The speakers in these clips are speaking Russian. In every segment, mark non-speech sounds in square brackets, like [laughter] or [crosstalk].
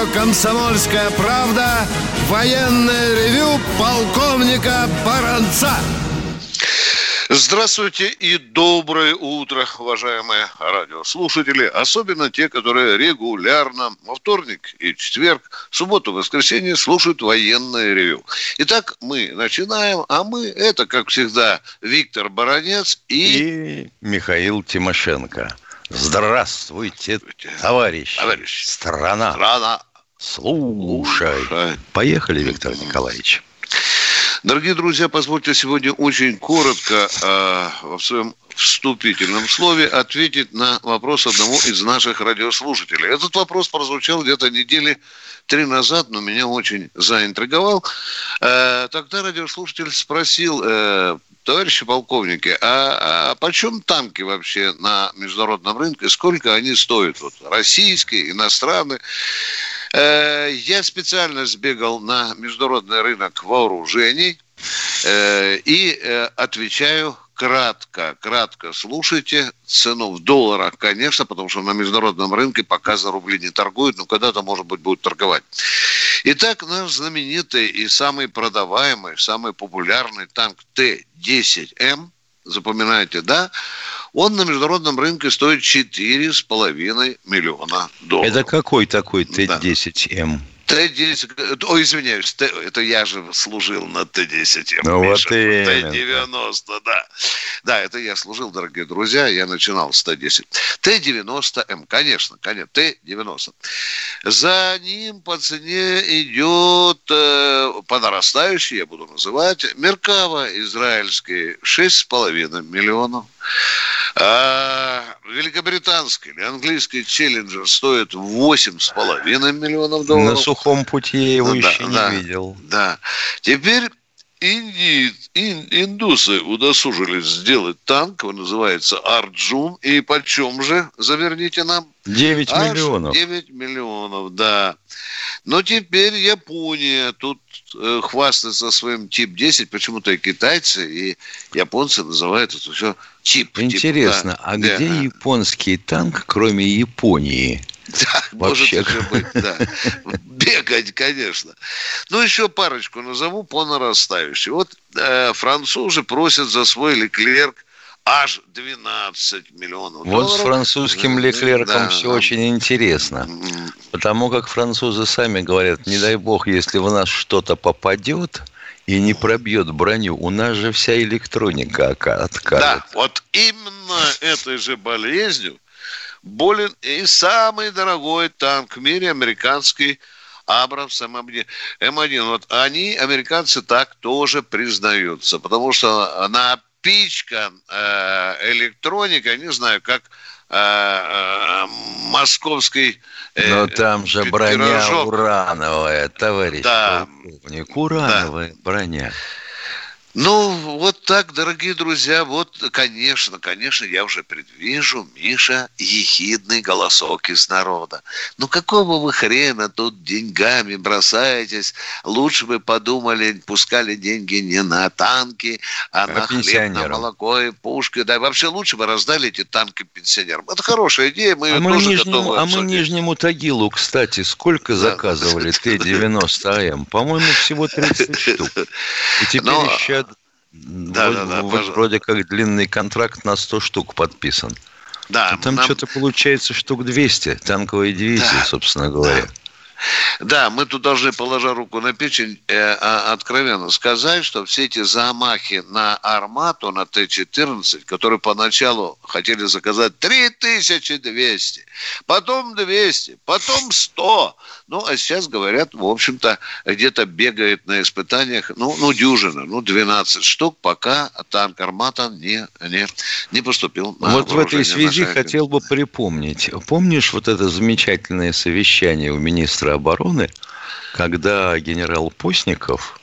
Радио «Комсомольская правда» военное ревю полковника Баранца. Здравствуйте и доброе утро, уважаемые радиослушатели, особенно те, которые регулярно во вторник и четверг, субботу, воскресенье слушают военное ревю. Итак, мы начинаем, а мы, это, как всегда, Виктор Баранец и... И Михаил Тимошенко. Здравствуйте, товарищ. Товарищ. Страна. Страна. Слушай. Слушай. Поехали, Виктор Николаевич. Дорогие друзья, позвольте сегодня очень коротко э, в своем вступительном слове ответить на вопрос одного из наших радиослушателей. Этот вопрос прозвучал где-то недели три назад, но меня очень заинтриговал. Э, тогда радиослушатель спросил, э, товарищи полковники, а, а почем танки вообще на международном рынке, сколько они стоят, вот, российские, иностранные? Э, Я специально сбегал на международный рынок вооружений э, и э, отвечаю кратко, кратко слушайте. Цену в долларах, конечно, потому что на международном рынке пока за рубли не торгуют, но когда-то, может быть, будут торговать. Итак, наш знаменитый и самый продаваемый, самый популярный танк Т-10М, запоминайте, да, он на международном рынке стоит 4,5 миллиона долларов. Это какой такой Да. Т-10М? Т-10, ой, извиняюсь, Т, это я же служил на Т-10. Ну, вот именно. Т-90, да. Да, это я служил, дорогие друзья, я начинал с Т-10. Т-90М, конечно, конечно, Т-90. За ним по цене идет, э, по нарастающей, я буду называть, Меркава израильский, 6,5 миллионов. А великобританский или английский челленджер стоит 8,5 миллионов долларов. На сухом пути я его Ну да, еще да, не видел. Да. Теперь инди, ин- индусы удосужились сделать танк, он называется Арджун. И почем же, заверните нам? 9 Аж миллионов. 9 миллионов, да. Но теперь Япония тут э, хвастается своим тип-10. Почему-то и китайцы, и японцы называют это все тип. тип, Интересно, да. а Да. где японский танк, кроме Японии? Да, [laughs] может Вообще. еще быть, да. [laughs] Бегать, конечно. Ну, еще парочку назову по нарастающей. Вот э, французы просят за свой Леклерк аж 12 миллионов Вот с долларов. французским Да, Леклерком да, все очень интересно. Потому как французы сами говорят, не дай бог, если в нас что-то попадет и не пробьет броню, у нас же вся электроника ока- Да, откажет. вот именно этой же болезнью болен и самый дорогой танк в мире, американский Абрамс М1. М1. Вот они, американцы, так тоже признаются, потому что напичкан э, электроника, не знаю, как э, э, московский э, Но там же броня пирожок. урановая, товарищ Да. полковник. Урановая броня. Ну, вот так, дорогие друзья, вот, конечно, конечно, я уже предвижу, Миша, ехидный голосок из народа. Ну, какого вы хрена тут деньгами бросаетесь? Лучше бы подумали, пускали деньги не на танки, а, А на хлеб, на молоко и пушки. Да, вообще лучше бы раздали эти танки пенсионерам. Это хорошая идея, мы ее А мы, тоже Нижнему, готовы а мы обсудить. Нижнему Тагилу, кстати, сколько заказывали Т-90М? По-моему, всего 30 [laughs] штук. И теперь еще Да, вроде, да, да, вроде- вроде как длинный контракт на 100 штук подписан. Да, А там нам- что-то получается штук 200 танковой дивизии, Да. собственно говоря. Да, мы тут должны, положа руку на печень, э, а, откровенно сказать, что все эти замахи на «Армату», на Т-14, которые поначалу хотели заказать 3200, потом 200, потом 100. Ну, а сейчас, говорят, в общем-то, где-то бегает на испытаниях, ну, ну дюжина, ну, 12 штук, пока танк «Армата» не, не, не поступил на вот в этой связи нашей хотел бы припомнить. Помнишь вот это замечательное совещание у министра обороны, когда генерал Постников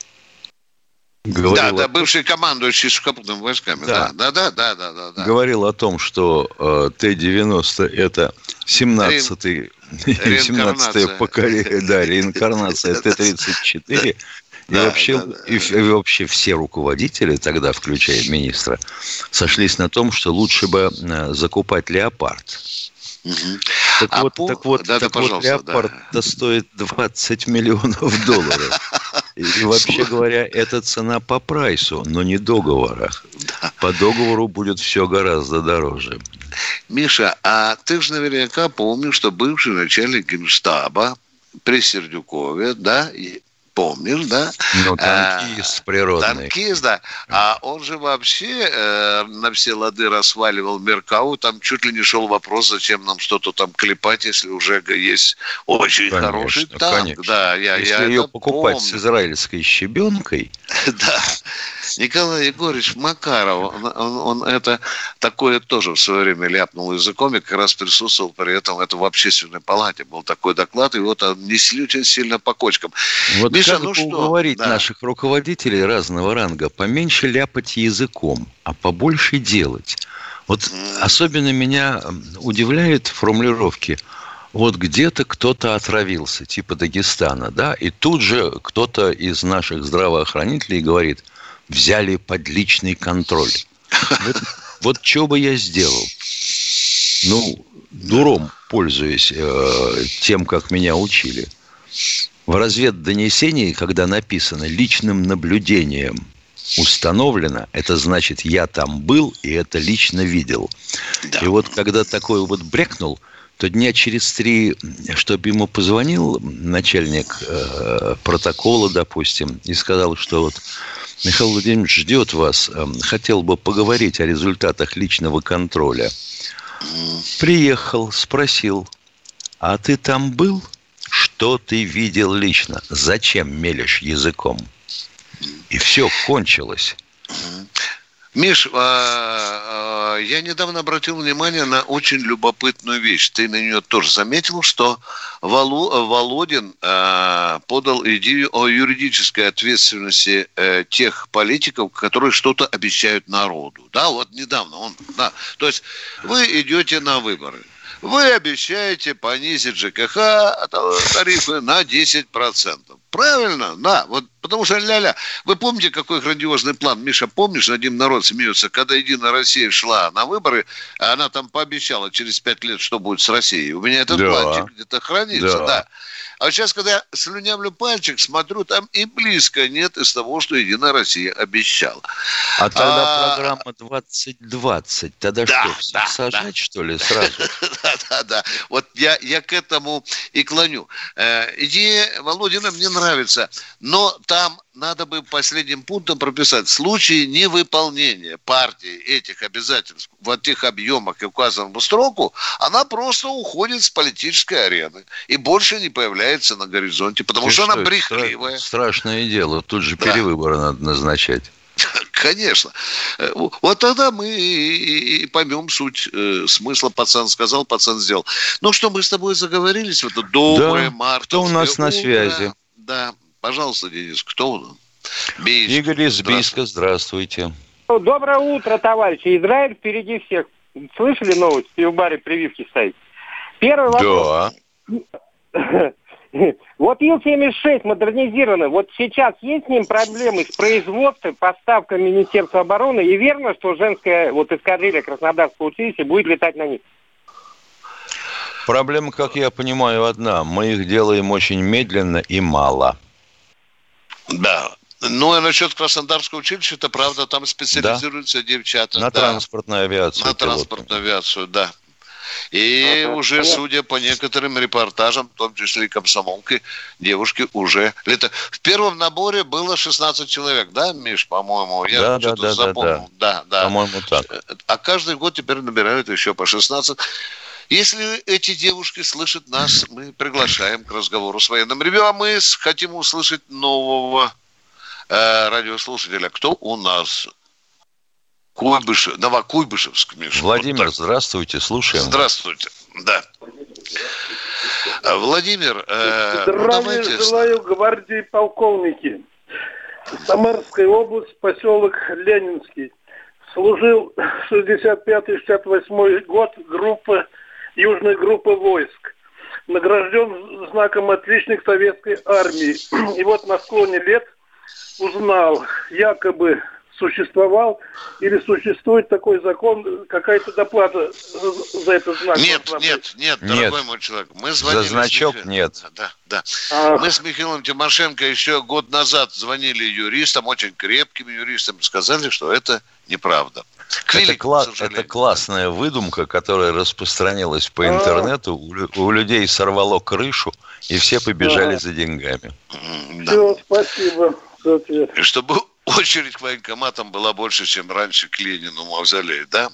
Говорил да, да, бывший командующий сухопутными войсками. Да. Да, да, да, да, да, да. Говорил о том, что э, Т-90 это 17-й 17 [laughs] поколение, да, реинкарнация Т-34. [laughs] И, да, вообще, да, да. И, и вообще все руководители тогда, включая министра, сошлись на том, что лучше бы э, закупать леопард. Угу. Так, а вот, по... так вот, да, так да, вот леопард да. стоит 20 миллионов долларов. И [laughs] вообще говоря, это цена по прайсу, но не договора. Да. По договору будет все гораздо дороже. Миша, а ты же наверняка помнишь, что бывший начальник генштаба при Сердюкове, да, помнишь, да? Ну, танкист а, природный. Танкист, да. А он же вообще э, на все лады расваливал Меркау, там чуть ли не шел вопрос, зачем нам что-то там клепать, если уже есть очень конечно, хороший танк. Конечно. Да, я, если я ее покупать помню. с израильской щебенкой. [laughs] Да. Николай Егорович Макаров, он, он, он это такое тоже в свое время ляпнул языком и как раз присутствовал при этом это в общественной палате был такой доклад, и вот несли очень сильно по кочкам. Вот Миша, как ну что? уговорить да. наших руководителей разного ранга поменьше ляпать языком, а побольше делать? Вот особенно меня удивляют формулировки вот где-то кто-то отравился, типа Дагестана, да, и тут же кто-то из наших здравоохранителей говорит – взяли под личный контроль. Вот, вот что бы я сделал? Ну, дуром пользуясь э, тем, как меня учили. В разведдонесении, когда написано личным наблюдением установлено, это значит, я там был и это лично видел. Да. И вот когда такой вот брекнул, то дня через три, чтобы ему позвонил начальник э, протокола, допустим, и сказал, что вот Михаил Владимирович ждет вас. Эм, хотел бы поговорить о результатах личного контроля. Приехал, спросил, а ты там был? Что ты видел лично? Зачем мелешь языком? И все кончилось. Миш, а, а, я недавно обратил внимание на очень любопытную вещь. Ты на нее тоже заметил, что Володин а, подал идею о юридической ответственности э, тех политиков, которые что-то обещают народу. Да, вот недавно он, да. То есть вы идете на выборы. Вы обещаете понизить ЖКХ тарифы на 10%. Правильно? Да. Вот потому что ля-ля. Вы помните, какой грандиозный план? Миша, помнишь, один народ смеется, когда Единая Россия шла на выборы, она там пообещала через пять лет, что будет с Россией. У меня этот да. планчик где-то хранится, да. да. А вот сейчас, когда я слюнявлю пальчик, смотрю, там и близко нет из того, что Единая Россия обещала. А тогда а... программа 2020, тогда да, что, да, сажать, да. что ли, сразу? [laughs] Да, да, да. Вот я, я к этому и клоню. Э, идея Володина мне нравится, но там надо бы последним пунктом прописать, в случае невыполнения партии этих обязательств в тех объемах и указанному сроку, она просто уходит с политической арены и больше не появляется на горизонте, потому что, что она брехливая. Страшное дело, тут же да. перевыборы надо назначать. [laughs] Конечно. Э, вот тогда мы и поймем суть э, смысла. Пацан сказал, пацан сделал. Ну что, мы с тобой заговорились в это доброе да. марта. Кто у нас на связи? Да, Пожалуйста, Денис, кто он? Бийск. Игорь из Бийска, здравствуйте. Доброе утро, товарищи. Израиль впереди всех. Слышали новость? В баре прививки стоит. Первый вопрос. Да. [laughs] Вот Ил-76 модернизированный. Вот сейчас есть с ним проблемы с производством, поставкой Министерства обороны? И верно, что женская вот эскадрилья Краснодарского училища будет летать на них? Проблема, как я понимаю, одна. Мы их делаем очень медленно и мало. Да. Ну, и насчет Краснодарского училища, это правда, там специализируются да. девчата. На да. транспортную авиацию. На транспортную авиацию, да. И ага, уже, судя по некоторым репортажам, в том числе и комсомолки, девушки уже летают. В первом наборе было 16 человек, да, Миш, по-моему? Я да, да, да, запомнил. Да, да. да. По-моему, так. А каждый год теперь набирают еще по 16. Если эти девушки слышат нас, мы приглашаем к разговору с военным ревю, а мы хотим услышать нового э, радиослушателя. Кто у нас? Куйбышев, Новокуйбышевск, Миша. Владимир, вот здравствуйте, слушаем. Здравствуйте, да. Владимир, э, Здравия давайте... желаю, гвардии полковники. Самарская область, поселок Ленинский. Служил 65-68 год группа, южная группа войск. Награжден знаком отличник советской армии. И вот на склоне лет узнал, якобы существовал или существует такой закон, какая-то доплата за этот знак? Нет, нет, нет, дорогой нет. мой человек. Мы звонили за значок Мих... нет. Да, да. А... Мы с Михаилом Тимошенко еще год назад звонили юристам, очень крепким юристам, сказали, что это неправда. К это, кла- это классная выдумка, которая распространилась по интернету. У, у людей сорвало крышу, и все побежали а. за деньгами. Да. Все, спасибо. Чтобы очередь к военкоматам была больше, чем раньше к Ленину мавзолей, да?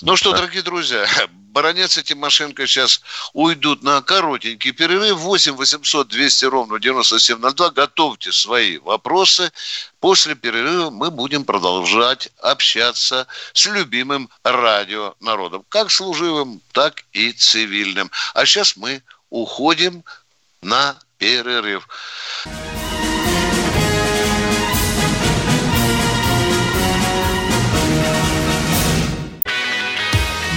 Ну что, дорогие друзья, [laughs] Баранец и Тимошенко сейчас уйдут на коротенький перерыв. 8 800 200 ровно 9702. Готовьте свои вопросы. После перерыва мы будем продолжать общаться с любимым радио народом. Как служивым, так и цивильным. А сейчас мы уходим на перерыв.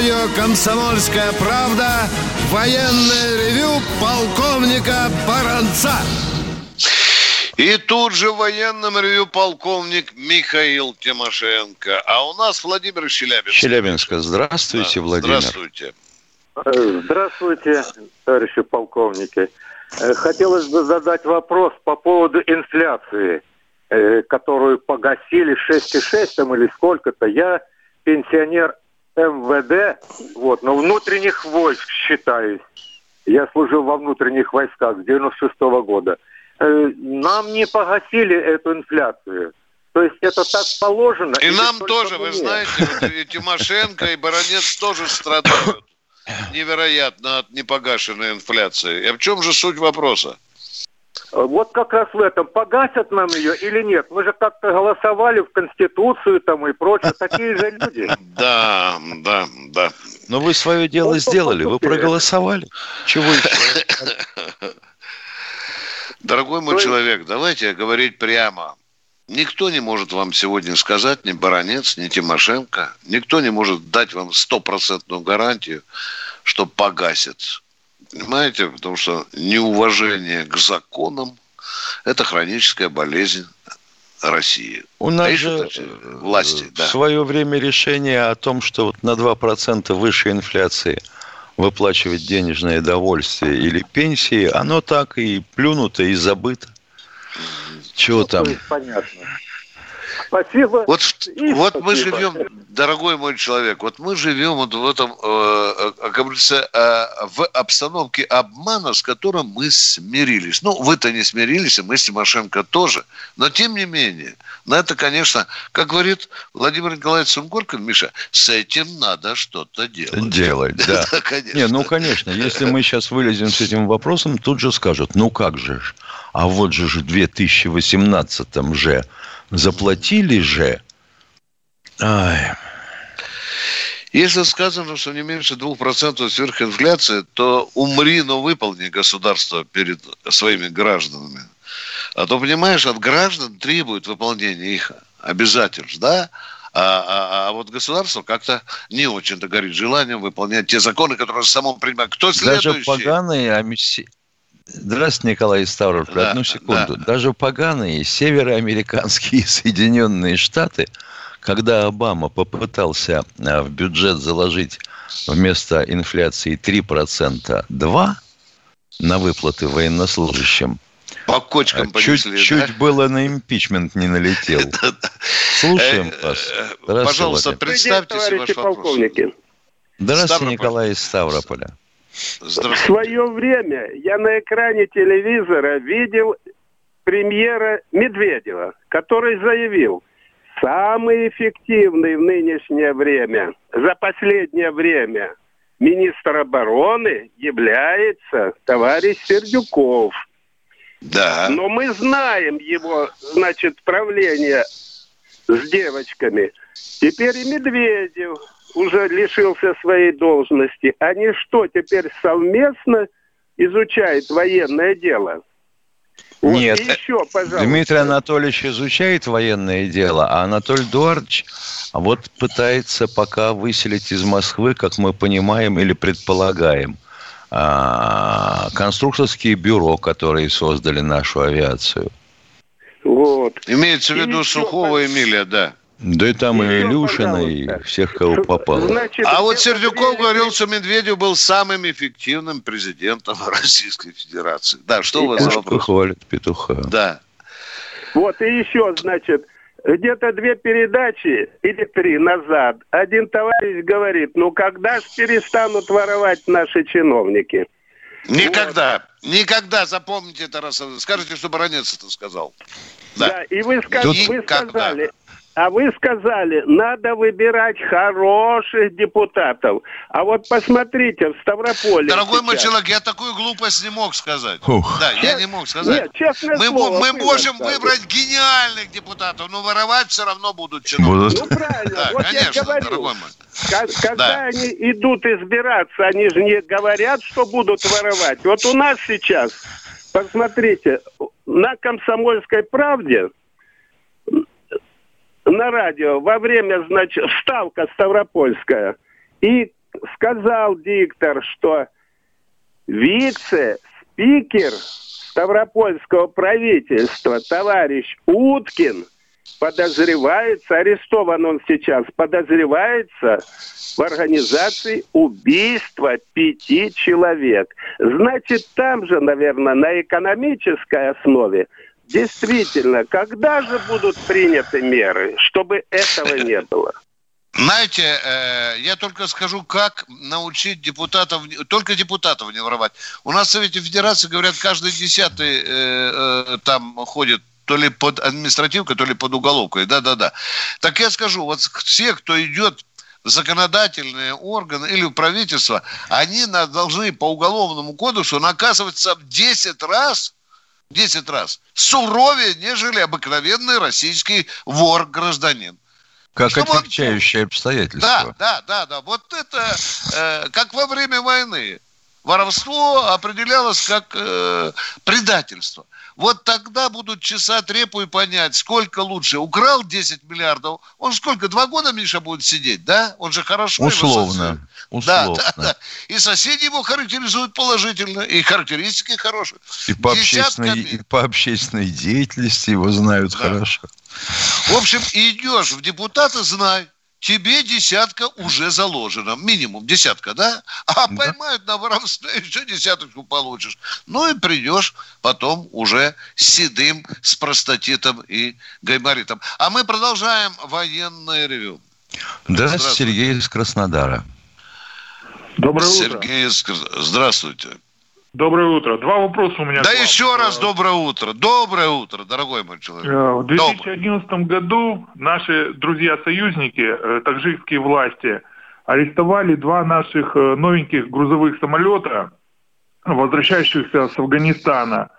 Радио «Комсомольская правда» военное ревю полковника Баранца. И тут же в военном ревю полковник Михаил Тимошенко. А у нас Владимир Челябинск. Челябинска. Здравствуйте, да, Владимир. Здравствуйте. Здравствуйте, товарищи полковники. Э, хотелось бы задать вопрос по поводу инфляции, э, которую погасили 6,6 там или сколько-то. Я пенсионер МВД, вот, но внутренних войск считаюсь. Я служил во внутренних войсках с 96 -го года. Э, нам не погасили эту инфляцию. То есть это так положено. И нам тоже, вы знаете, вот [laughs] и Тимошенко, и Баранец тоже страдают невероятно от непогашенной инфляции. И в чем же суть вопроса? Вот как раз в этом, погасят нам ее или нет? Мы же как-то голосовали в Конституцию там и прочее, такие же люди. [laughs] Да, да, да. Но вы свое дело сделали, вы проголосовали. Чего еще? [laughs] Дорогой мой человек, давайте говорить прямо. Никто не может вам сегодня сказать, ни Баранец, ни Тимошенко, никто не может дать вам стопроцентную гарантию, что погасит Понимаете? Потому что неуважение к законам – это хроническая болезнь России. У нас же власти, в да. свое время решение о том, что вот на 2% выше инфляции выплачивать денежное довольствие или пенсии, оно так и плюнуто, и забыто. Чего ну, там? Понятно. Спасибо. Вот, вот мы живем, дорогой мой человек, вот мы живем вот в этом, э, э как говорится, э, в обстановке обмана, с которым мы смирились. Ну, вы-то не смирились, и мы с Тимошенко тоже. Но тем не менее, на это, конечно, как говорит Владимир Николаевич Сунгоркин, Миша, с этим надо что-то делать. Делать, да. [laughs] Не, ну, конечно, если мы сейчас вылезем с этим вопросом, тут же скажут, ну как же, а вот же в 2018 же Заплатили же. Ай. Если сказано, что не меньше 2% сверхинфляции, то умри, но выполни государство перед своими гражданами. А то, понимаешь, от граждан требует выполнения их обязательств, да? А, а, а вот государство как-то не очень-то горит желанием выполнять те законы, которые само принимает. Кто следующий? Даже поганые Здравствуйте, Николай Ставрополь. Да, Одну секунду. Да. Даже поганые североамериканские [laughs] Соединенные Штаты, когда Обама попытался а, в бюджет заложить вместо инфляции 3% 2% на выплаты военнослужащим, по кочкам чуть, понесли, чуть да? было на импичмент не налетел. [laughs] Слушаем э, вас. Пожалуйста, представьте ваш вопрос. Здравствуйте, Николай из Ставрополя. В свое время я на экране телевизора видел премьера Медведева, который заявил, самый эффективный в нынешнее время, за последнее время, министр обороны является товарищ Сердюков. Да. Но мы знаем его, значит, правление с девочками. Теперь и Медведев уже лишился своей должности. Они что, теперь совместно изучают военное дело? Вот, Нет, еще, Дмитрий Анатольевич изучает военное дело, а Анатолий Эдуардович вот пытается пока выселить из Москвы, как мы понимаем или предполагаем, а, конструкторские бюро, которые создали нашу авиацию. Вот. Имеется в виду Сухого Эмилия, да. Да и там и, и Илюшина, и всех, кого попало. Значит, а вот Сердюков говорил, что Медведев был самым эффективным президентом [laughs] Российской Федерации. Да, что и у вас за вопрос? хвалит петуха. Да. Вот, и еще, значит, где-то две передачи или три назад один товарищ говорит, ну когда же перестанут воровать наши чиновники? Никогда. Вот. Никогда запомните это раз. Скажите, что Баранец это сказал. Да, да и вы, сказ... вы сказали, а вы сказали, надо выбирать хороших депутатов. А вот посмотрите, в Ставрополе... Дорогой сейчас... мой человек, я такую глупость не мог сказать. Ух. Да, я не мог сказать. Нет, честное мы, слово, мы можем сказали. выбрать гениальных депутатов, но воровать все равно будут чиновники. Ну, правильно. Да, вот конечно, я говорю, дорогой мой. Когда да. они идут избираться, они же не говорят, что будут воровать. Вот у нас сейчас, посмотрите, на «Комсомольской правде» на радио во время, значит, вставка Ставропольская. И сказал диктор, что вице-спикер Ставропольского правительства товарищ Уткин подозревается, арестован он сейчас, подозревается в организации убийства пяти человек. Значит, там же, наверное, на экономической основе Действительно, когда же будут приняты меры, чтобы этого не было? Знаете, э, я только скажу, как научить депутатов, только депутатов не воровать. У нас в Совете Федерации, говорят, каждый десятый э, э, там ходит то ли под административкой, то ли под уголовкой. Да-да-да. Так я скажу, вот все, кто идет в законодательные органы или в правительство, они должны по уголовному кодексу наказываться в 10 раз – 10 раз суровее, нежели обыкновенный российский вор-гражданин. Как Чтобы отягчающее он... обстоятельство. Да, да, да, да. Вот это э, как во время войны. Воровство определялось как э, предательство. Вот тогда будут чесать репу и понять, сколько лучше. Украл 10 миллиардов, он сколько, два года, Миша, будет сидеть, да? Он же хорошо Условно. Условно. Да, да, да. И соседи его характеризуют положительно, и характеристики хорошие. И по, общественной, и по общественной деятельности его знают да. хорошо. В общем, идешь в депутаты, знай, тебе десятка уже заложена. Минимум десятка, да? А да. поймают на воровстве, [laughs] еще десяточку получишь. Ну и придешь потом уже седым, с простатитом и гайморитом. А мы продолжаем военное ревю. Да, Сергей из Краснодара. Доброе утро. Сергей, здравствуйте. Доброе утро. Два вопроса у меня. Да еще раз доброе утро. Доброе утро, дорогой мой человек. Э, в 2011 доброе. году наши друзья-союзники, э, таджикские власти, арестовали два наших э, новеньких грузовых самолета, возвращающихся с Афганистана.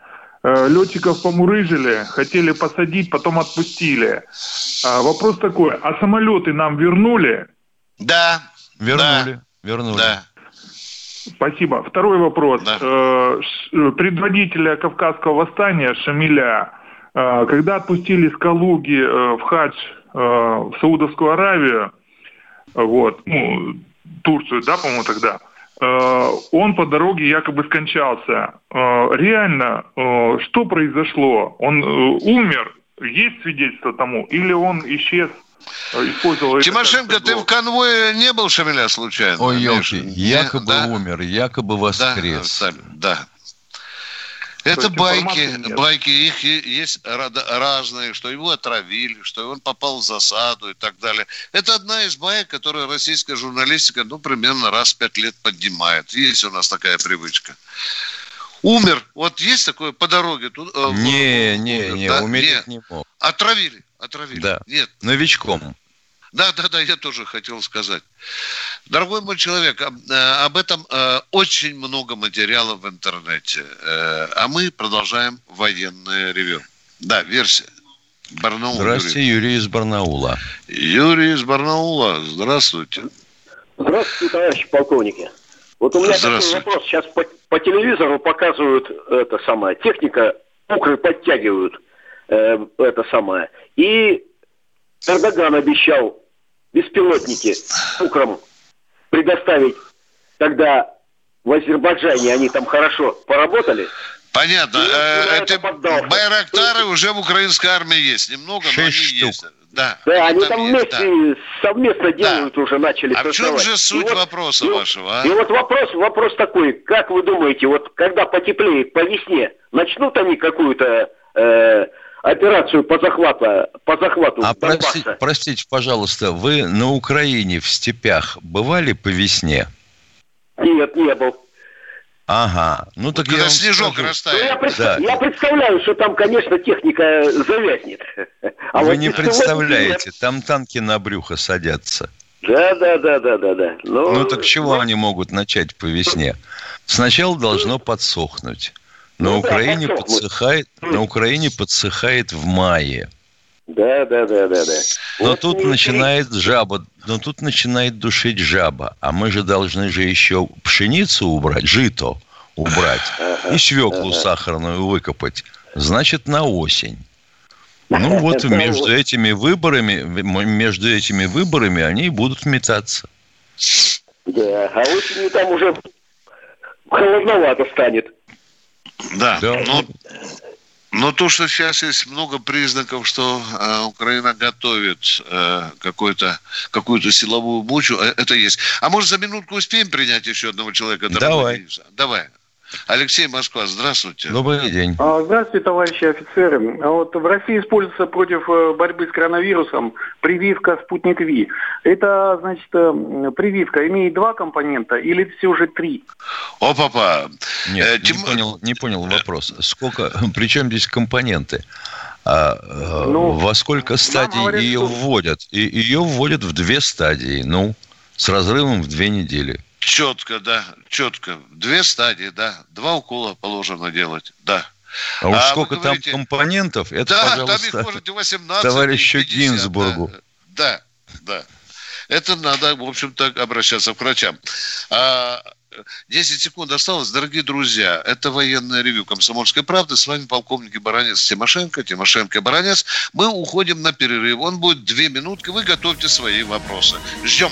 Летчиков помурыжили, хотели посадить, потом отпустили. Вопрос такой, а самолеты нам вернули? Да. Вернули. Да. Вернули. Да. Спасибо. Второй вопрос. Да. Э, предводителя Кавказского восстания Шамиля, э, когда отпустили с Калуги э, в хадж в Саудовскую Аравию, вот, ну, Турцию, да, по-моему, тогда, он по дороге якобы скончался. Реально, что произошло? Он умер? Есть свидетельство тому? Или он исчез. Тимошенко, ты в конвое не был, Шамиля, случайно? Ой, елки, якобы да? умер, якобы воскрес. Да, да. Это байки, байки, их есть разные, что его отравили, что он попал в засаду и так далее. Это одна из баек, которую российская журналистика, ну, примерно раз в пять лет поднимает. Есть у нас такая привычка. Умер. Вот есть такое по дороге? Тут, э, не, не, не, да? умереть не мог. Отравили, отравили. Да, Нет. новичком. Да, да, да, я тоже хотел сказать. Дорогой мой человек, э, об этом э, очень много материалов в интернете. Э, а мы продолжаем военное ревю. Да, версия. Барнаул. Здравствуйте, Юрий. Юрий из Барнаула. Юрий из Барнаула, здравствуйте. Здравствуйте, товарищи полковники. Вот у меня такой вопрос. Сейчас по, по телевизору показывают это самое, техника, укры подтягивают э, это самое. И Эрдоган обещал беспилотники украм предоставить, когда в Азербайджане они там хорошо поработали. Понятно. И, э, это Байрактары уже в украинской армии есть. Немного, Шесть но они штук. есть. Да, да они, там, вместе да. совместно делают да. уже, начали А в чем же суть и вопроса вот, вашего? А? И вот вопрос, вопрос такой, как вы думаете, вот когда потеплеет по весне, начнут они какую-то э, операцию по захвату, по захвату А простите, простите, пожалуйста, вы на Украине в степях бывали по весне? Нет, не был. Ага, ну так Когда я снежок скажу. растает. Ну, я, пред... да. я представляю, что там, конечно, техника завязнет. А Вы вот не представляете, нет. там танки на брюхо садятся. Да, да, да, да, да, да. Но... Ну так чего ну... они могут начать по весне? Сначала должно подсохнуть. На ну, Украине да, подсыхает, на Украине подсыхает в мае. Да, да, да, да, да. Но вот тут начинает жаба, но тут начинает душить жаба, а мы же должны же еще пшеницу убрать, жито убрать ага, и свеклу ага. сахарную выкопать. Значит, на осень. Ну [laughs] вот между этими выборами, между этими выборами они и будут метаться. Да, а осенью там уже холодновато станет. Да, да. но, но то, что сейчас есть много признаков, что э, Украина готовит э, какую-то какую-то силовую бучу, э, это есть. А может за минутку успеем принять еще одного человека? Давай. Давай. Алексей Москва, здравствуйте. Добрый день. А, здравствуйте, товарищи офицеры. А вот в России используется против э, борьбы с коронавирусом прививка «Спутник Ви». Это, значит, э, прививка имеет два компонента или все же три? О, папа. Нет, э, Тим... не, понял, не понял вопрос. Сколько, [laughs] причем здесь компоненты? А, ну, во сколько стадий говорят, ее что... вводят? И ее вводят в две стадии, ну, с разрывом в две недели. Четко, да, четко. Две стадии, да. Два укола положено делать, да. А уж а сколько говорите, там компонентов, это, да, пожалуйста, там их можете 18, товарищу 50, Гинзбургу. Да, да, да. Это надо, в общем-то, обращаться к врачам. А, 10 секунд осталось. Дорогие друзья, это военное ревю «Комсомольской правды». С вами полковник Баранец Тимошенко. Тимошенко и Баранец. Мы уходим на перерыв. Он будет две минутки. Вы готовьте свои вопросы. Ждем.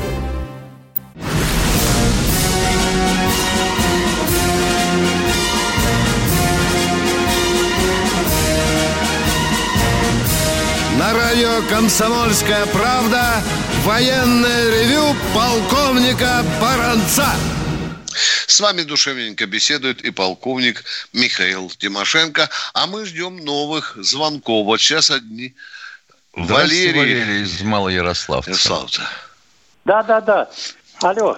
Радио «Комсомольская правда» военное ревю полковника Баранца. С вами душевненько беседует и полковник Михаил Тимошенко. А мы ждем новых звонков. Вот сейчас одни. Валерий. Валерий из Малоярославца. Ярославца. Да, да, да. Алло.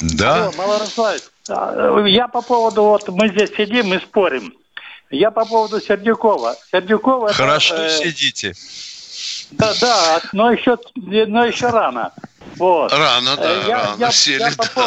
Да. Алло, Малоярославец. А, я по поводу, вот мы здесь сидим и спорим. Я по поводу Сердюкова. Сердюкова Хорошо это, э, сидите. Да, да, но еще, но еще рано. Вот. Рано, да, э, я, рано. Я, Сели, я, да. по,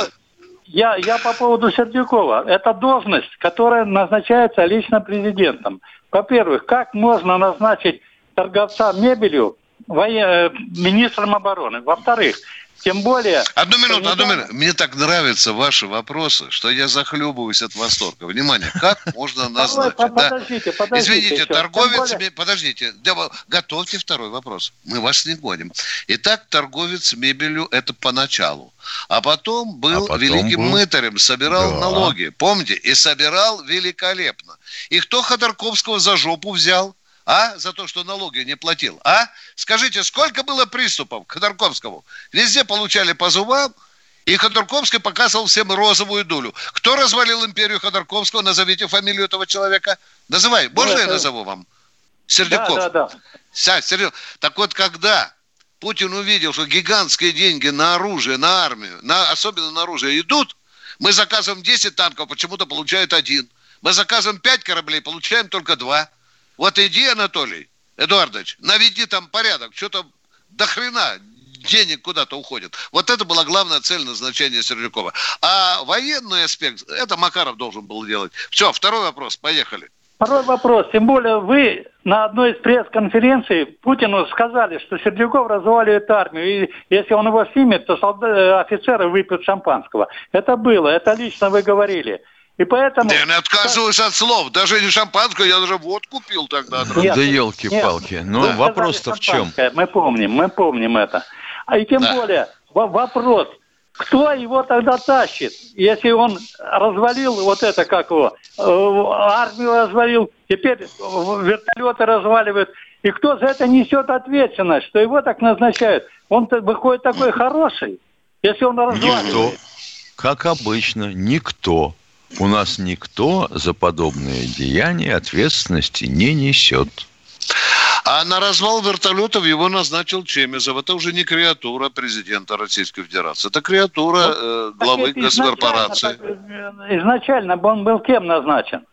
я, я по поводу Сердюкова. Это должность, которая назначается лично президентом. Во-первых, как можно назначить торговца мебелью воен... Э, министром обороны? Во-вторых, Тем более... Одну минуту, одну минуту. Мне так нравятся ваши вопросы, что я захлебываюсь от восторга. Внимание, как можно назначить? Подождите, подождите. Извините, торговец... Подождите, готовьте второй вопрос. Мы вас не гоним. Итак, торговец мебелью это поначалу. А потом был а потом великим был... мытарем, собирал да. налоги. Помните? И собирал великолепно. И кто Ходорковского за жопу взял? А? За то, что налоги не платил. А? Скажите, сколько было приступов к Ходорковскому? Везде получали по зубам, и Ходорковский показывал всем розовую дулю. Кто развалил империю Ходорковского? Назовите фамилию этого человека. Называй. Можно ну, я назову вам? Сердюков. Да, да, да. Ся, Сердюков. Так вот, когда Путин увидел, что гигантские деньги на оружие, на армию, на, особенно на оружие идут, мы заказываем 10 танков, почему-то получают один. Мы заказываем 5 кораблей, получаем только 2. Вот иди, Анатолий Эдуардович, наведи там порядок. Что-то до хрена денег куда-то уходит. Вот это была главная цель назначения Сердюкова. А военный аспект, это Макаров должен был делать. Все, второй вопрос, поехали. Второй вопрос. Тем более вы на одной из пресс-конференций Путину сказали, что Сердюков разваливает армию. И если он его снимет, то солдаты, офицеры выпьют шампанского. Это было, это лично вы говорили. И поэтому... Да я не отказываюсь от слов. Даже не шампанское, я даже водку пил тогда. Нет, да елки-палки. Ну, вопрос-то в чем? Мы помним, мы помним это. А и тем да. более, вопрос, кто его тогда тащит, если он развалил вот это, как его, э, армию развалил, теперь вертолеты разваливают, и кто за это несет ответственность, что его так назначают? Он выходит такой хороший, если он разваливает. Никто. Как обычно, никто. У нас никто за подобные деяния ответственности не несет. А на развал вертолетов его назначил Чемезов. Это уже не креатура президента Российской Федерации. Это креатура ну, э, главы госкорпорации. Изначально, изначально он был кем назначен?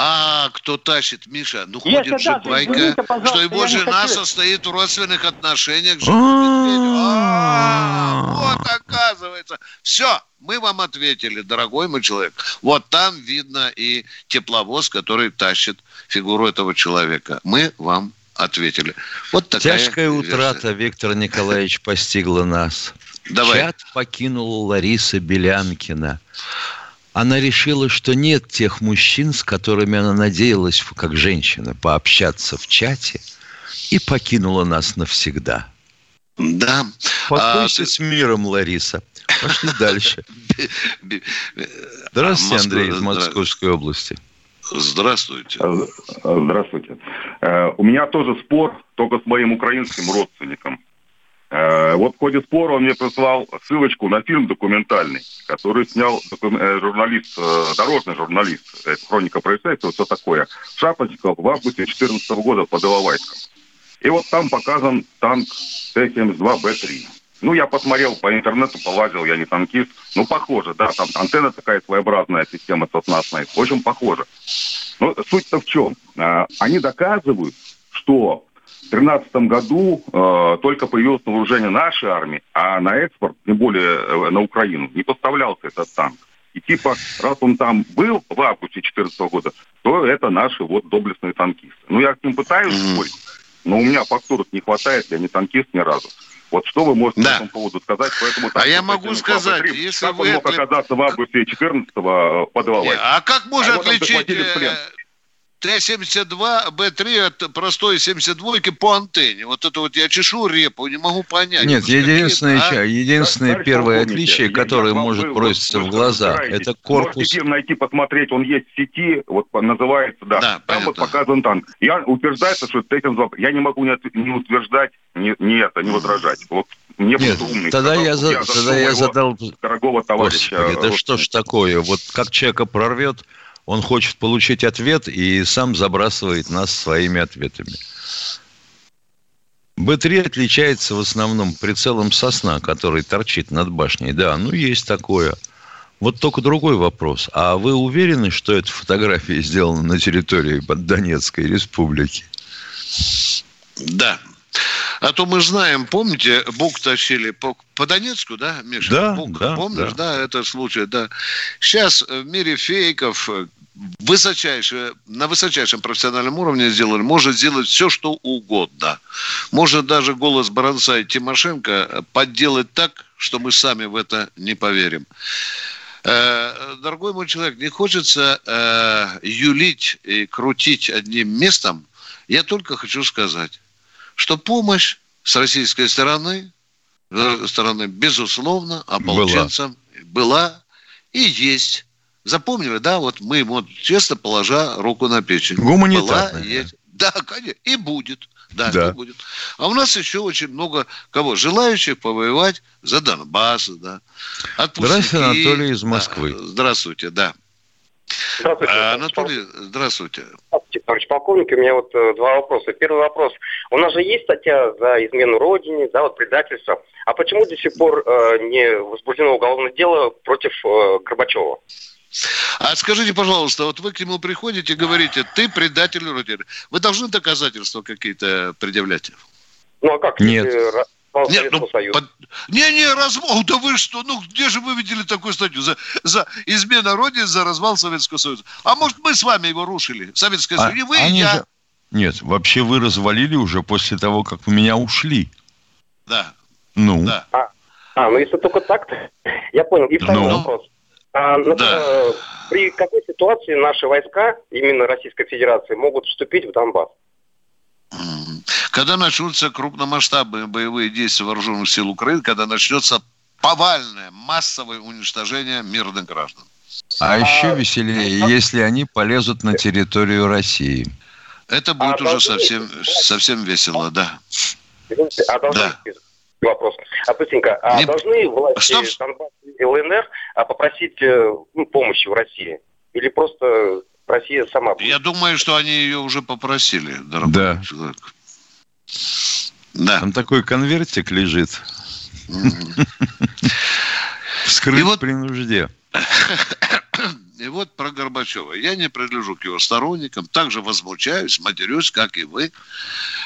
А, кто тащит, Миша? Ну, ходит Если же да, байка, извините, что его жена состоит в родственных отношениях а, Вот, оказывается. Все, мы вам ответили, дорогой мой человек. Вот там видно и тепловоз, который тащит фигуру этого человека. Мы вам ответили. Вот такая Тяжкая версия. утрата, Виктор Николаевич, постигла нас. Давай. Чат покинула Лариса Белянкина она решила, что нет тех мужчин, с которыми она надеялась, как женщина, пообщаться в чате, и покинула нас навсегда. Да. Покойся а, с миром, Лариса. Пошли [laughs] дальше. Здравствуйте, Андрей из Московской области. Здравствуйте. Здравствуйте. Э, у меня тоже спор, только с моим украинским родственником. Э, вот в ходе спора он мне прислал ссылочку на фильм документальный, который снял э, журналист, э, дорожный журналист, хроника происшествия, все такое, Шапочников в августе 2014 года под Иловайском. И вот там показан танк Т-72Б3. Ну, я посмотрел по интернету, полазил, я не танкист. Ну, похоже, да, там антенна такая своеобразная, система соснасная. Очень похоже. Но суть-то в чем? Они доказывают, что 2013 году э, только появилось на вооружение нашей армии, а на экспорт, тем более э, на Украину, не поставлялся этот танк. И типа, раз он там был в августе 2014 года, то это наши вот доблестные танкисты. Ну, я к ним пытаюсь спорить, но у меня фактурок не хватает, я не танкист ни разу. Вот что вы можете да. по этому поводу сказать? Поэтому, а я могу сказать, 3, если как вы... он мог оказаться в августе 14 подавать? А как можно а отличить Т-72, Б-3 от простой 72-ки по антенне. Вот это вот я чешу репу, не могу понять. Нет, единственное, а? единственное да, первое отличие, которое может броситься в глаза, это корпус... Можете найти, посмотреть, он есть в сети, вот называется, да. да Там вот показан танк. Я утверждается, что Т-72, я не могу не, не утверждать, не, не это, не возражать. Вот мне Нет, умный, тогда я, за, я тогда я задал... Дорогого товарища. Господи, да что ж такое? Вот как человека прорвет он хочет получить ответ и сам забрасывает нас своими ответами. Б-3 отличается в основном прицелом сосна, который торчит над башней. Да, ну есть такое. Вот только другой вопрос. А вы уверены, что эта фотография сделана на территории Донецкой республики? Да. А то мы знаем, помните, Бук тащили по, по Донецку, да, Миша? Да, Бук, да. Помнишь, да. да, это случай, да. Сейчас в мире фейков, высочайшее, на высочайшем профессиональном уровне сделали, может сделать все, что угодно. Может даже голос Баранца и Тимошенко подделать так, что мы сами в это не поверим. Э, дорогой мой человек, не хочется э, юлить и крутить одним местом. Я только хочу сказать, что помощь с российской стороны, э, стороны безусловно, ополченцам была, была и есть. Запомнили, да, вот мы, вот честно положа руку на печень. Гуманитарная. Была, есть. Да, конечно, и будет. Да, да. будет. А у нас еще очень много кого? Желающих повоевать за Донбасс, да. Здравствуйте, Анатолий из Москвы. Да. Здравствуйте, да. Здравствуйте. А, Анатолий, здравствуйте. Здравствуйте, товарищ полковник. У меня вот э, два вопроса. Первый вопрос. У нас же есть статья за измену Родине, да, вот предательство. А почему до сих пор э, не возбуждено уголовное дело против э, Горбачева? А скажите, пожалуйста, вот вы к нему приходите и говорите, ты предатель Родины. Вы должны доказательства какие-то предъявлять? Ну а как? Нет. Нет, ну, под... Не, не, развал, да вы что? Ну, где же вы видели такую статью? За, за измена Родины, за развал Советского Союза. А может, мы с вами его рушили? Советское а, Союз. Не вы, они я. Же... Нет, вообще вы развалили уже после того, как у меня ушли. Да. Ну. Да. А, а ну если только так, я понял. И второй ну. вопрос. А, например, да. При какой ситуации наши войска, именно Российской Федерации, могут вступить в Донбасс? Когда начнутся крупномасштабные боевые действия вооруженных сил Украины, когда начнется повальное массовое уничтожение мирных граждан. А, а еще веселее, а... если они полезут на территорию России. Это будет а уже совсем, совсем весело, да. А должны... да. Вопрос. А, быстренько, а Не... должны власти Стоп. Донбасса ЛНР а, попросить э, ну, помощи в России? Или просто Россия сама будет? Я думаю, что они ее уже попросили, дорогой да. человек. Да. Там такой конвертик лежит. [laughs] Вскрыт при нужде. [laughs] И вот про Горбачева. Я не принадлежу к его сторонникам, также возмущаюсь, матерюсь, как и вы.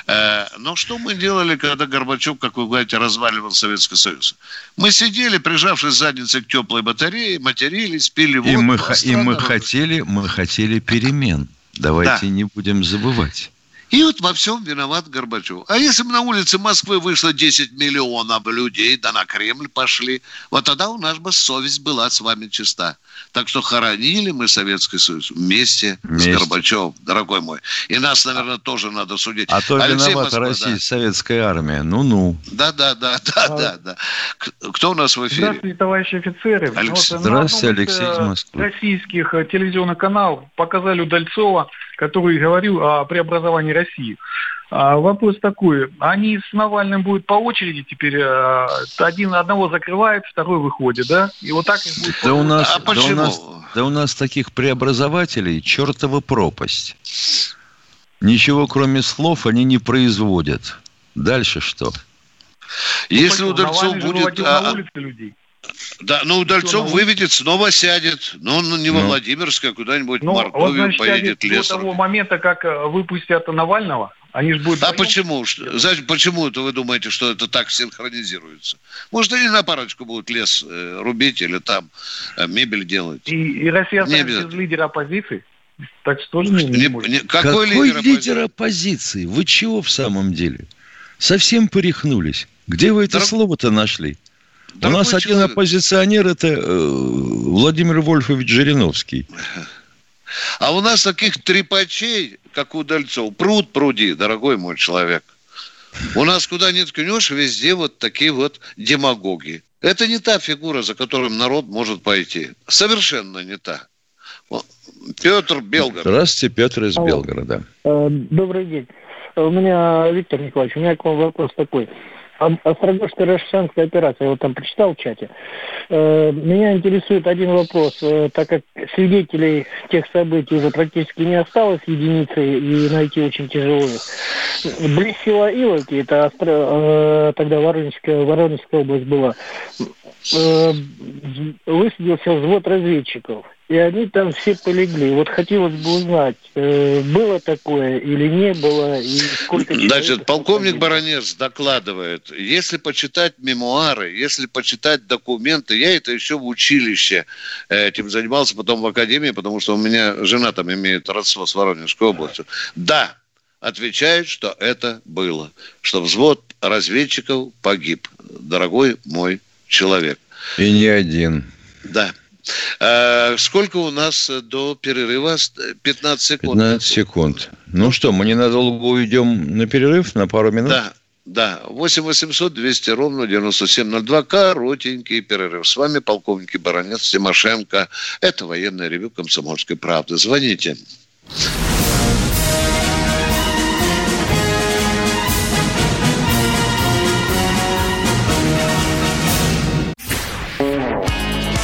Э, но что мы делали, когда Горбачев, как вы говорите, разваливал Советский Союз? Мы сидели, прижавшись задницей к теплой батарее, матерились, пили воду. И мы, и мы, хотели, мы хотели перемен. Давайте да. не будем забывать. И вот во всем виноват Горбачев. А если бы на улице Москвы вышло 10 миллионов людей, да на Кремль пошли, вот тогда у нас бы совесть была с вами чиста. Так что хоронили мы Советский Союз вместе, вместе. с Горбачевым, дорогой мой. И нас, наверное, тоже надо судить. А то Алексей виновата Москва, Россия, да. советская армия. Ну-ну. Да, да, да, да, а... да, да. Кто у нас в эфире? Здравствуйте, товарищи офицеры. Алекс... Вот, Здравствуйте, Алексей из Москвы. Российских э, телевизионных каналов показали Удальцова, который говорил о преобразовании России. А вопрос такой, они с Навальным будут по очереди теперь, э, один одного закрывает, второй выходит, да? И вот так их будет... Да у нас, а да у нас, да у нас таких преобразователей чертова пропасть. Ничего кроме слов они не производят. Дальше что? Если ну, Удальцов будет... А, на улице людей. Да, ну Удальцов выведет, снова сядет. Но он не во ну. Владимирск, а куда-нибудь ну, в Мордовию вот, значит, поедет лесом. До того момента, как э, выпустят Навального, они же будут... А почему? Значит, почему это вы думаете, что это так синхронизируется? Может, они на парочку будут лес э, рубить или там э, мебель делать? И, и Россия не без лидера оппозиции? Так что тоже не, не, не Какой, какой лидер, лидер оппозиции? Вы чего в самом деле? Совсем порехнулись. Где вы это Дорог... слово-то нашли? Дорогой У нас человек... один оппозиционер это э, Владимир Вольфович Жириновский. А у нас таких трепачей, как у Дальцов, пруд пруди, дорогой мой человек. У нас куда ни ткнешь, везде вот такие вот демагоги. Это не та фигура, за которым народ может пойти. Совершенно не та. Петр Белгород. Здравствуйте, Петр из. Белгорода. Э, добрый день. У меня, Виктор Николаевич, у меня к вам вопрос такой. Острогожско-Рашанская операция, я вот там прочитал в чате. Э, меня интересует один вопрос. Э, так как свидетелей тех событий уже практически не осталось единицы и найти очень тяжело Близ села Иловки, это. Э, тогда Воронежская, Воронежская область была, высадился взвод разведчиков. И они там все полегли. Вот хотелось бы узнать, э, было такое или не было, и сколько... Значит, полковник Баранец докладывает, если почитать мемуары, если почитать документы, я это еще в училище э, этим занимался, потом в академии, потому что у меня жена там имеет родство с Воронежской областью. Да, отвечают, что это было, что взвод разведчиков погиб, дорогой мой человек. И не один. Да. А, сколько у нас до перерыва? 15 секунд. 15 секунд. Ну что, мы ненадолго уйдем на перерыв, на пару минут? Да. Да, 8 800 200 ровно 9702. Коротенький перерыв. С вами полковник Баранец Тимошенко. Это военное ревю «Комсомольской правды». Звоните.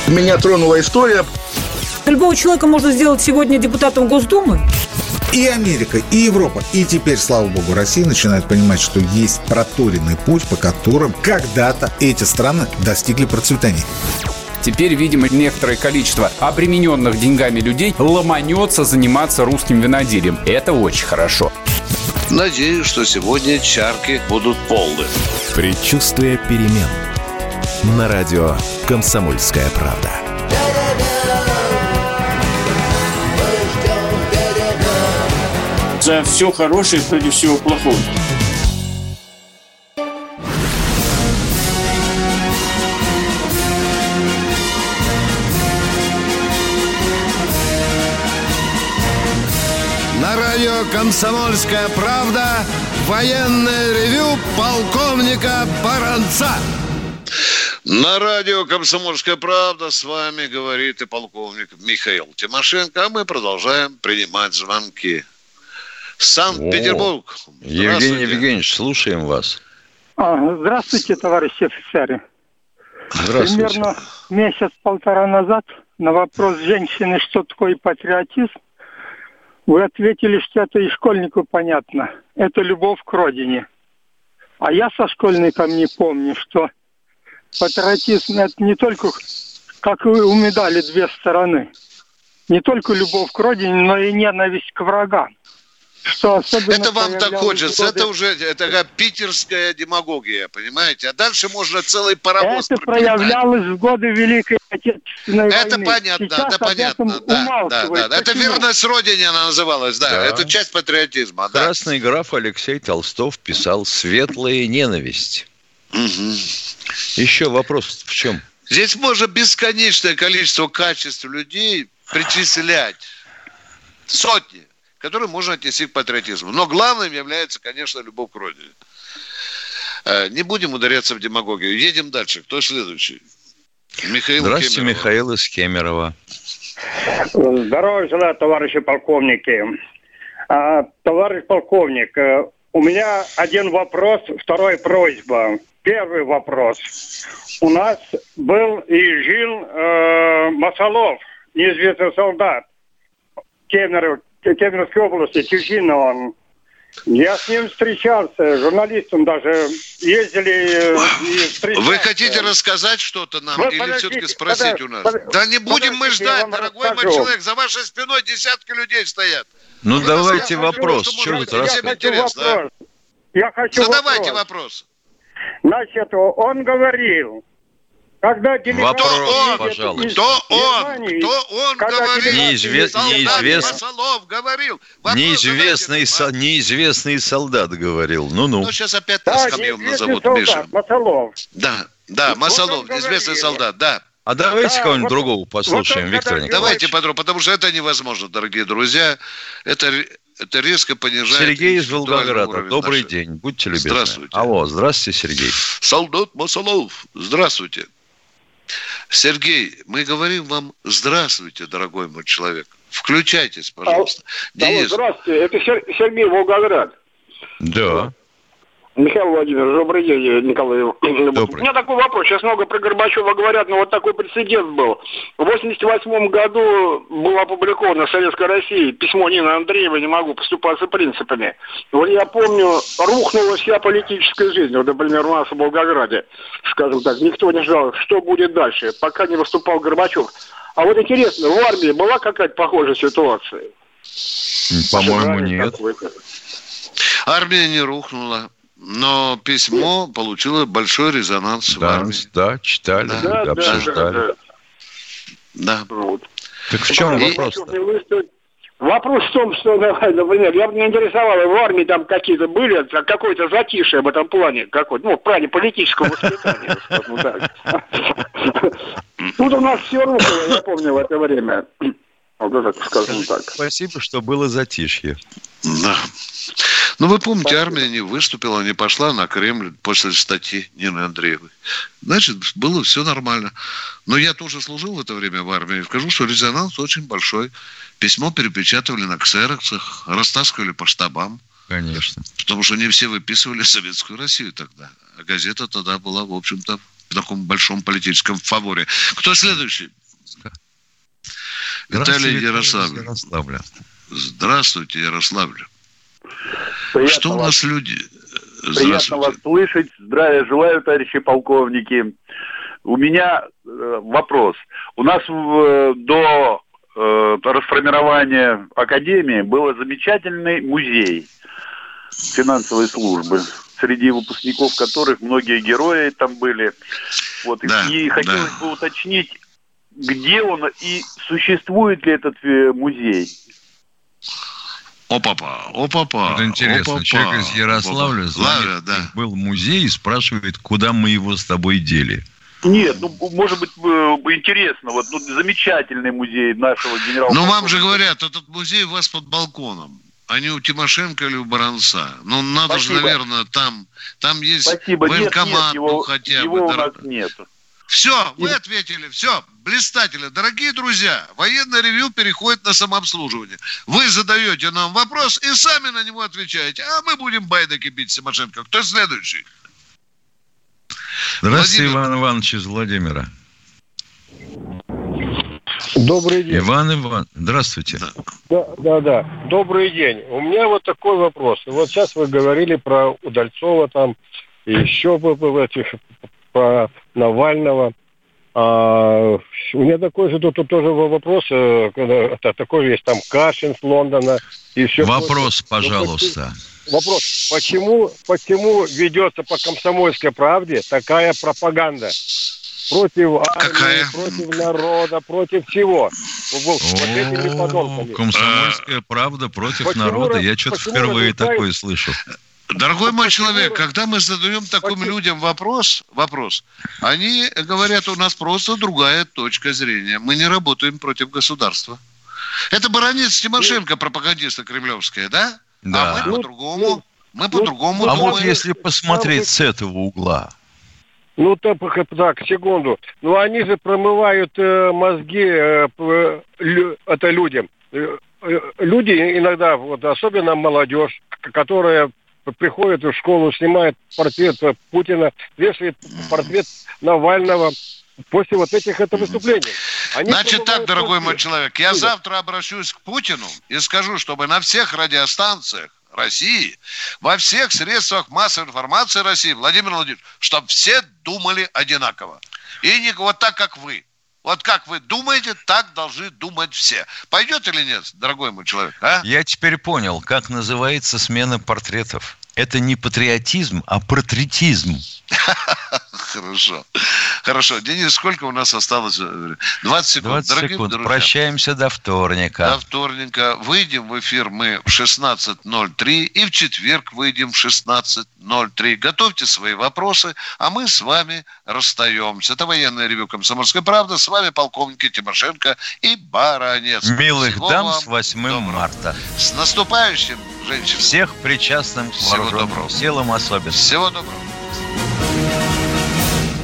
Меня тронула история. Любого человека можно сделать сегодня депутатом Госдумы. И Америка, и Европа, и теперь, слава богу, Россия начинает понимать, что есть проторенный путь, по которым когда-то эти страны достигли процветания. Теперь, видимо, некоторое количество обремененных деньгами людей ломанется заниматься русским виноделием. Это очень хорошо. Надеюсь, что сегодня чарки будут полны. Предчувствие перемен. На радио «Комсомольская правда». За все хорошее против всего плохого. На радио «Комсомольская правда» военное ревю полковника Баранца. На радио «Комсомольская правда» с вами говорит и полковник Михаил Тимошенко, а мы продолжаем принимать звонки. Санкт-Петербург. Евгений Евгеньевич, слушаем вас. А, здравствуйте, товарищи офицеры. Здравствуйте. Примерно месяц-полтора назад на вопрос женщины, что такое патриотизм, вы ответили, что это и школьнику понятно. Это любовь к родине. А я со школьником не помню, что патриотизм это не только, как и у медали, две стороны. Не только любовь к родине, но и ненависть к врагам. Что особенно Это вам так хочется, годы- это уже это такая питерская демагогия, понимаете? А дальше можно целый паровоз Это припинать. проявлялось в годы Великой Отечественной Это войны. понятно, Сейчас это об понятно. этом Да, да, умалчивают. да. Это верность Родине она называлась, да. Да. Это часть патриотизма, да. Красный граф Алексей Толстов писал «Светлая ненависть». Еще вопрос в чем? Здесь можно бесконечное количество качеств людей причислять. Сотни, которые можно отнести к патриотизму. Но главным является, конечно, любовь к родине. Э, Не будем ударяться в демагогию. Едем дальше. Кто следующий? Михаил Здравствуйте, Кемеров. Михаил из Кемерово. Здравия желаю, товарищи полковники. А, товарищ полковник, э, у меня один вопрос, второй просьба. Первый вопрос. У нас был и жил э, Масалов, неизвестный солдат, Кемеров, Кемеровской области, Тюфина он. Я с ним встречался, журналистом даже ездили э, и встречался. Вы хотите рассказать что-то нам Вы или все-таки спросить подожди, у нас? подожди, да не будем мы ждать, дорогой мой расскажу. человек. За вашей спиной десятки людей стоят. Ну, Вы давайте вопрос. что вы рассказываете? а? вопрос. Я хочу Задавайте вопрос. вопрос. Значит, он говорил, когда делегат Вопрос, едет пожалуйста. Кто он? Кто он когда говорил? делегат Неизве- едет- Солдат неизвестно. Масолов говорил. Вопрос Неизвестный, со- неизвестный солдат говорил. Ну-ну. Ну, сейчас опять Да, нас назовут, солдат, Миша. Масолов. Да, да, Вот Масолов, он неизвестный говорил. солдат, да. А давайте Да, кого-нибудь вот- другого послушаем, вот он Виктор Николаевич. Давайте подробно, потому что это невозможно, дорогие друзья. Это, это резко понижает... Сергей из Волгограда. Добрый нашей- день. Будьте любезны. Здравствуйте. Алло, здравствуйте, Сергей. Солдат Масолов, здравствуйте. Сергей, мы говорим вам здравствуйте, дорогой мой человек. Включайтесь, пожалуйста. Алло, Денис, здравствуйте, это Сер- Сергей Волгоград. Да. Михаил Владимирович, добрый день, Николай. [clears throat] Добрый. У меня такой вопрос. Сейчас много про Горбачева говорят, но вот такой прецедент был. В 88 году было опубликовано в Советской России письмо Нины Андреевой «Не могу поступаться принципами». Вот я помню, рухнула вся политическая жизнь. Вот, например, у нас в Волгограде, скажем так, никто не ждал, что будет дальше, пока не выступал Горбачев. А вот интересно, в армии была какая-то похожая ситуация? По-моему, нет. Армия не рухнула. Но письмо получило большой резонанс да, в армии. Да, читали, да, да, обсуждали. Да, да. да. Вот. Так в чем вопрос? Вопрос в том, что, [laughs] например, я бы не интересовало, в армии там какие-то были, какое-то затишье в этом плане, какой ну, в плане политического воспитания, скажем так. Тут у нас все рухло, я помню, в это время. Вот это, скажем так. Спасибо, что было затишье. Да. Ну, вы помните, армия не выступила, не пошла на Кремль после статьи Нины Андреевой. Значит, было все нормально. Но я тоже служил в это время в армии. Скажу, что резонанс очень большой. Письмо перепечатывали на ксероксах, растаскивали по штабам. Конечно. Потому что не все выписывали [laughs] Советскую Россию тогда. А газета тогда была, в общем-то, в таком большом политическом фаворе. Кто следующий? Виталий Ярославль. Ярославля. Здравствуйте, Ярославль. Приятно Что у вас, нас люди? Приятно вас слышать. Здравия желаю, товарищи полковники. У меня э, вопрос. У нас в, до э, расформирования Академии был замечательный музей финансовой службы, среди выпускников которых многие герои там были. Вот. Да, и хотелось да. бы уточнить, где он и существует ли этот э, музей? О, папа, о, папа. Это интересно. о, Человек из Ярославля Лавля, звонит, да. был в музей и спрашивает, куда мы его с тобой дели. Нет, ну, может быть, э, бы интересно. Вот ну, замечательный музей нашего генерала. Ну, вам же говорят, этот музей у вас под балконом. А не у Тимошенко или у Баранца. Ну, надо Спасибо. же, наверное, там, там есть Спасибо. Нет, военкомат, нет, его, ну, хотя его бы. у дор- нас нет. Все, вы ответили, все, блистательно. Дорогие друзья, военное ревю переходит на самообслуживание. Вы задаете нам вопрос и сами на него отвечаете, а мы будем байдаки бить Тимошенко. Кто следующий? Здравствуйте, Иван Иванович из Владимира. Добрый день. Иван Иван, здравствуйте. Да, да, да. Добрый день. У меня вот такой вопрос. Вот сейчас вы говорили про Удальцова там, и еще в этих, про Навального. А, у меня такой же тут, тут тоже вопрос, э, когда, такой есть там Кашин с Лондона и все. Вопрос, пожалуйста. Вопрос. Почему, почему ведется по комсомольской правде такая пропаганда? Против армии, против народа, против всего. Вот этими подонками. Комсомольская правда против народа. Я что-то впервые такое слышу. Дорогой мой человек, когда мы задаем таким людям вопрос, вопрос, они говорят, у нас просто другая точка зрения. Мы не работаем против государства. Это баронец Тимошенко, пропагандиста кремлевская, да? Да. А мы по-другому, мы по-другому А вот думаем. если посмотреть с этого угла, Ну, так, так, секунду. Ну, они же промывают э, мозги э, лю- это людям. Э, э, Люди иногда, вот, особенно молодежь, которая приходит в школу, снимает портрет э, Путина, вешает портрет Навального после вот этих это выступлений. Они Значит так, дорогой мой человек, я завтра обращусь к Путину и скажу, чтобы на всех радиостанциях России, во всех средствах массовой информации России, Владимир Владимирович, чтобы все думали одинаково. И не вот так, как вы. Вот как вы думаете, так должны думать все. Пойдет или нет, дорогой мой человек? А? я теперь понял, как называется смена портретов. Это не патриотизм, а портретизм. Хорошо. Хорошо. Денис, сколько у нас осталось? 20 секунд. 20 Дорогие секунд. друзья, Прощаемся до вторника. До вторника. Выйдем в эфир мы в 16.03 и в четверг выйдем в 16.03. Готовьте свои вопросы, а мы с вами расстаемся. Это военное ревю «Комсомольская правда». С вами полковники Тимошенко и Баранец. Милых Всего дам с 8 марта. С наступающим, женщины. Всех причастным к Всего доброго. силам особенно. Всего доброго. Podcast.